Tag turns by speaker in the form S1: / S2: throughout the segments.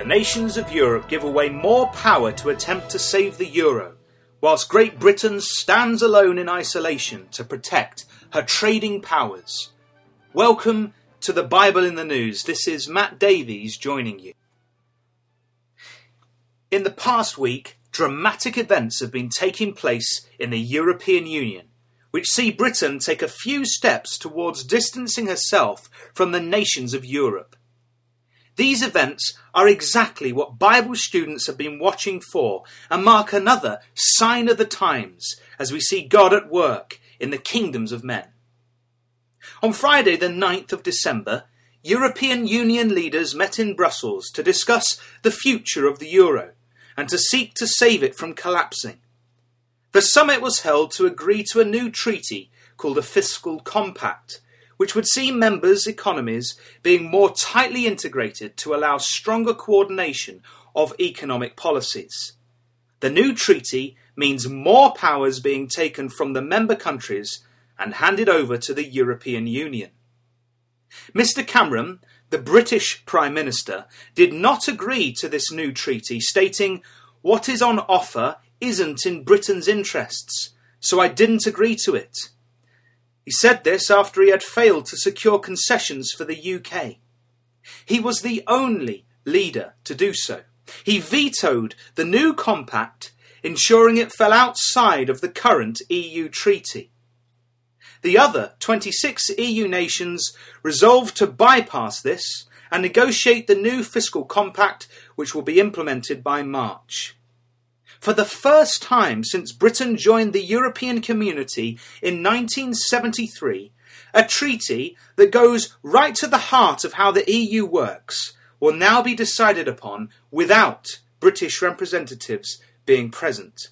S1: the nations of Europe give away more power to attempt to save the euro, whilst Great Britain stands alone in isolation to protect her trading powers. Welcome to the Bible in the News. This is Matt Davies joining you. In the past week, dramatic events have been taking place in the European Union, which see Britain take a few steps towards distancing herself from the nations of Europe. These events are exactly what Bible students have been watching for and mark another sign of the times as we see God at work in the kingdoms of men. On Friday, the 9th of December, European Union leaders met in Brussels to discuss the future of the euro and to seek to save it from collapsing. The summit was held to agree to a new treaty called a Fiscal Compact, which would see members' economies being more tightly integrated to allow stronger coordination of economic policies. The new treaty means more powers being taken from the member countries and handed over to the European Union. Mr. Cameron, the British Prime Minister, did not agree to this new treaty, stating, What is on offer isn't in Britain's interests, so I didn't agree to it. He said this after he had failed to secure concessions for the UK. He was the only leader to do so. He vetoed the new compact, ensuring it fell outside of the current EU treaty. The other 26 EU nations resolved to bypass this and negotiate the new fiscal compact, which will be implemented by March. For the first time since Britain joined the European community in 1973, a treaty that goes right to the heart of how the EU works will now be decided upon without British representatives being present.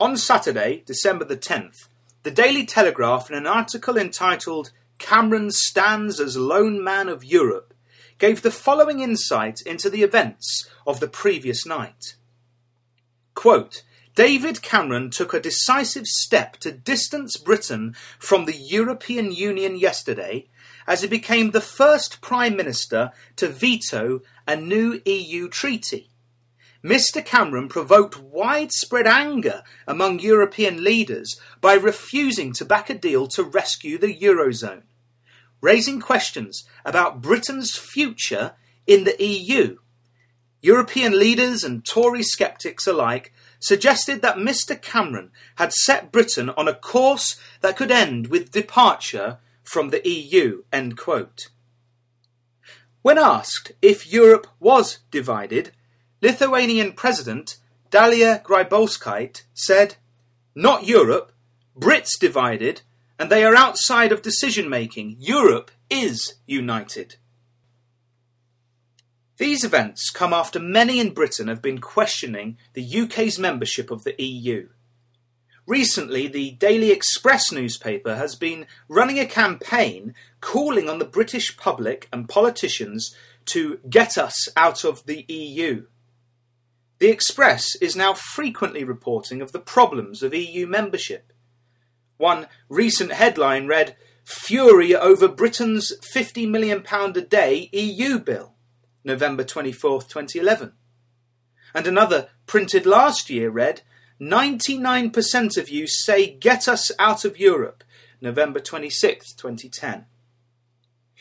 S1: On Saturday, December the 10th, the Daily Telegraph, in an article entitled Cameron Stands as Lone Man of Europe, gave the following insight into the events of the previous night. Quote, David Cameron took a decisive step to distance Britain from the European Union yesterday as he became the first Prime Minister to veto a new EU treaty. Mr. Cameron provoked widespread anger among European leaders by refusing to back a deal to rescue the Eurozone, raising questions about Britain's future in the EU European leaders and Tory skeptics alike suggested that Mr. Cameron had set Britain on a course that could end with departure from the EU. When asked if Europe was divided, Lithuanian President Dalia Grybauskaite said, Not Europe, Brits divided, and they are outside of decision making. Europe is united. These events come after many in Britain have been questioning the UK's membership of the EU. Recently, the Daily Express newspaper has been running a campaign calling on the British public and politicians to get us out of the EU. The Express is now frequently reporting of the problems of EU membership. One recent headline read, Fury over Britain's £50 million a day EU bill. November 24th, 2011. And another, printed last year, read 99% of you say get us out of Europe, November 26th, 2010.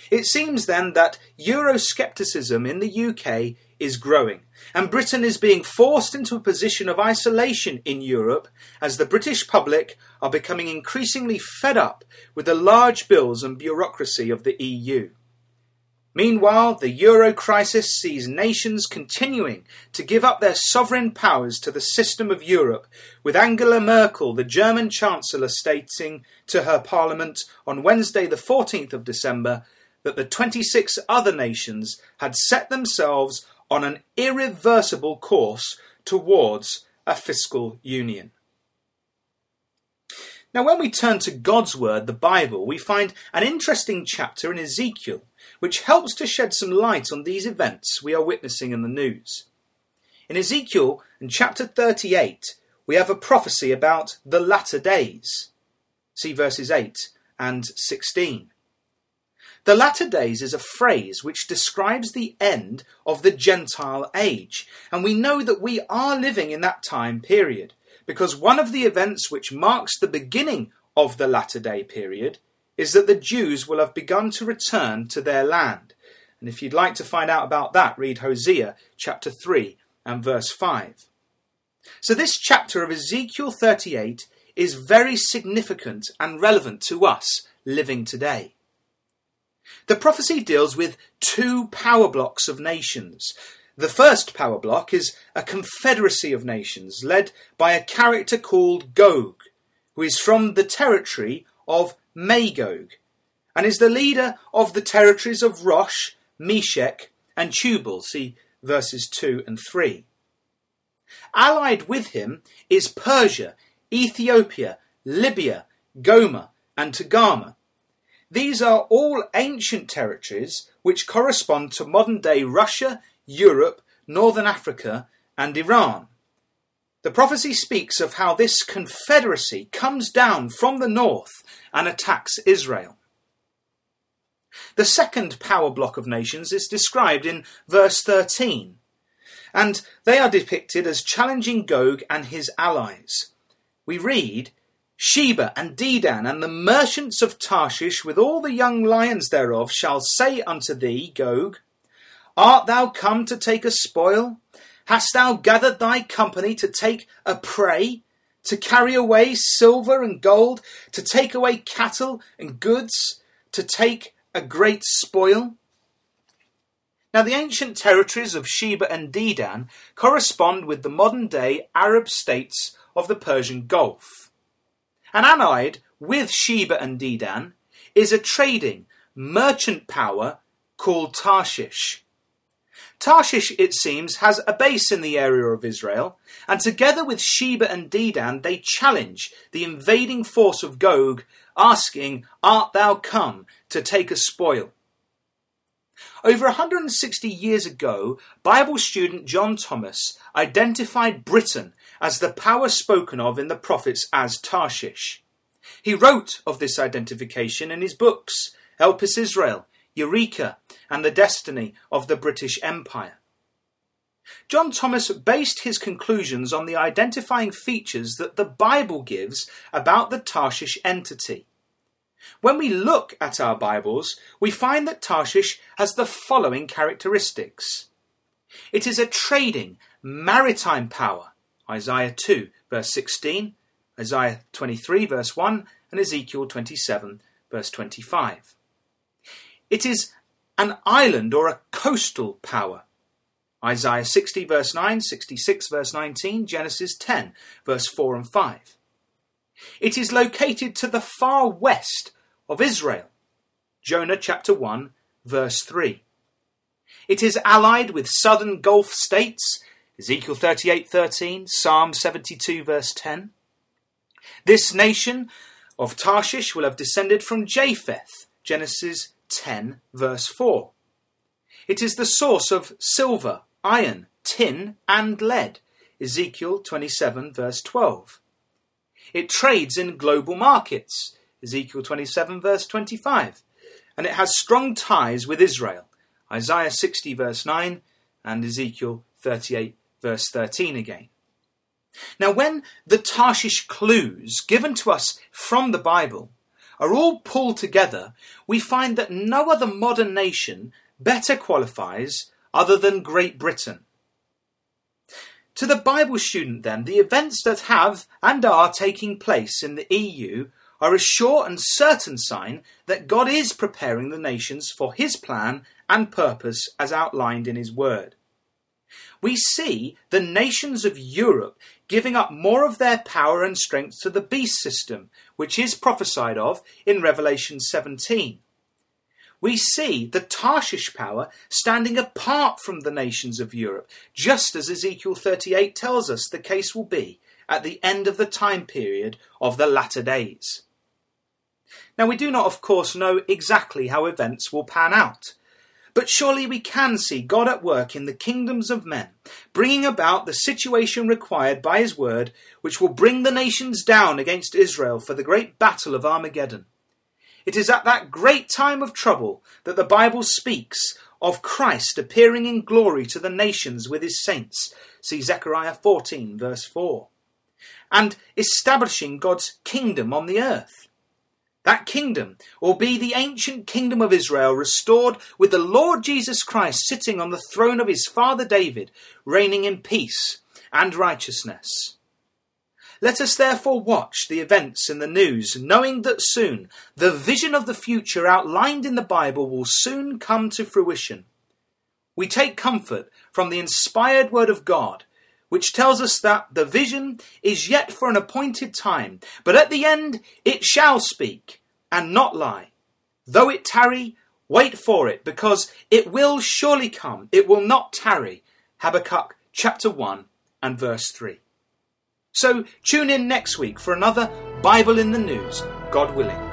S1: It seems then that Euroscepticism in the UK is growing, and Britain is being forced into a position of isolation in Europe as the British public are becoming increasingly fed up with the large bills and bureaucracy of the EU. Meanwhile, the euro crisis sees nations continuing to give up their sovereign powers to the system of Europe, with Angela Merkel, the German Chancellor, stating to her parliament on Wednesday, the 14th of December, that the 26 other nations had set themselves on an irreversible course towards a fiscal union. Now, when we turn to God's Word, the Bible, we find an interesting chapter in Ezekiel which helps to shed some light on these events we are witnessing in the news. In Ezekiel, in chapter 38, we have a prophecy about the latter days. See verses 8 and 16. The latter days is a phrase which describes the end of the Gentile age, and we know that we are living in that time period because one of the events which marks the beginning of the latter day period is that the Jews will have begun to return to their land. And if you'd like to find out about that, read Hosea chapter 3 and verse 5. So, this chapter of Ezekiel 38 is very significant and relevant to us living today. The prophecy deals with two power blocks of nations. The first power block is a confederacy of nations led by a character called Gog, who is from the territory of Magog, and is the leader of the territories of Rosh, Meshech, and Tubal. See verses 2 and 3. Allied with him is Persia, Ethiopia, Libya, Gomer, and Togarmah. These are all ancient territories which correspond to modern day Russia, Europe, Northern Africa, and Iran. The prophecy speaks of how this confederacy comes down from the north and attacks Israel. The second power block of nations is described in verse 13, and they are depicted as challenging Gog and his allies. We read, Sheba and Dedan and the merchants of Tarshish with all the young lions thereof shall say unto thee, Gog, Art thou come to take a spoil? Hast thou gathered thy company to take a prey? To carry away silver and gold? To take away cattle and goods? To take a great spoil? Now, the ancient territories of Sheba and Dedan correspond with the modern day Arab states of the Persian Gulf. And allied with Sheba and Dedan is a trading, merchant power called Tarshish. Tarshish, it seems, has a base in the area of Israel, and together with Sheba and Dedan, they challenge the invading force of Gog, asking, Art thou come to take a spoil? Over 160 years ago, Bible student John Thomas identified Britain as the power spoken of in the prophets as Tarshish. He wrote of this identification in his books, Elpis Israel, Eureka, and the destiny of the British Empire. John Thomas based his conclusions on the identifying features that the Bible gives about the Tarshish entity. When we look at our Bibles, we find that Tarshish has the following characteristics. It is a trading, maritime power, Isaiah 2, verse 16, Isaiah 23, verse 1, and Ezekiel 27, verse 25. It is an island or a coastal power. Isaiah 60 verse 9, 66 verse 19, Genesis 10 verse 4 and 5. It is located to the far west of Israel. Jonah chapter 1 verse 3. It is allied with southern Gulf states, Ezekiel 38:13, Psalm 72 verse 10. This nation of Tarshish will have descended from Japheth, Genesis 10, verse 4. It is the source of silver, iron, tin, and lead. Ezekiel 27, verse 12. It trades in global markets. Ezekiel 27, verse 25. And it has strong ties with Israel. Isaiah 60, verse 9, and Ezekiel 38, verse 13 again. Now, when the Tarshish clues given to us from the Bible are all pulled together, we find that no other modern nation better qualifies other than Great Britain. To the Bible student, then, the events that have and are taking place in the EU are a sure and certain sign that God is preparing the nations for his plan and purpose as outlined in his word. We see the nations of Europe giving up more of their power and strength to the beast system, which is prophesied of in Revelation 17. We see the Tarshish power standing apart from the nations of Europe, just as Ezekiel 38 tells us the case will be at the end of the time period of the latter days. Now, we do not, of course, know exactly how events will pan out. But surely we can see God at work in the kingdoms of men, bringing about the situation required by his word, which will bring the nations down against Israel for the great battle of Armageddon. It is at that great time of trouble that the Bible speaks of Christ appearing in glory to the nations with his saints. See Zechariah 14, verse 4. And establishing God's kingdom on the earth. That kingdom will be the ancient kingdom of Israel restored with the Lord Jesus Christ sitting on the throne of his father David, reigning in peace and righteousness. Let us therefore watch the events in the news, knowing that soon the vision of the future outlined in the Bible will soon come to fruition. We take comfort from the inspired word of God, which tells us that the vision is yet for an appointed time, but at the end it shall speak and not lie. Though it tarry, wait for it, because it will surely come. It will not tarry. Habakkuk chapter 1 and verse 3. So tune in next week for another Bible in the News, God willing.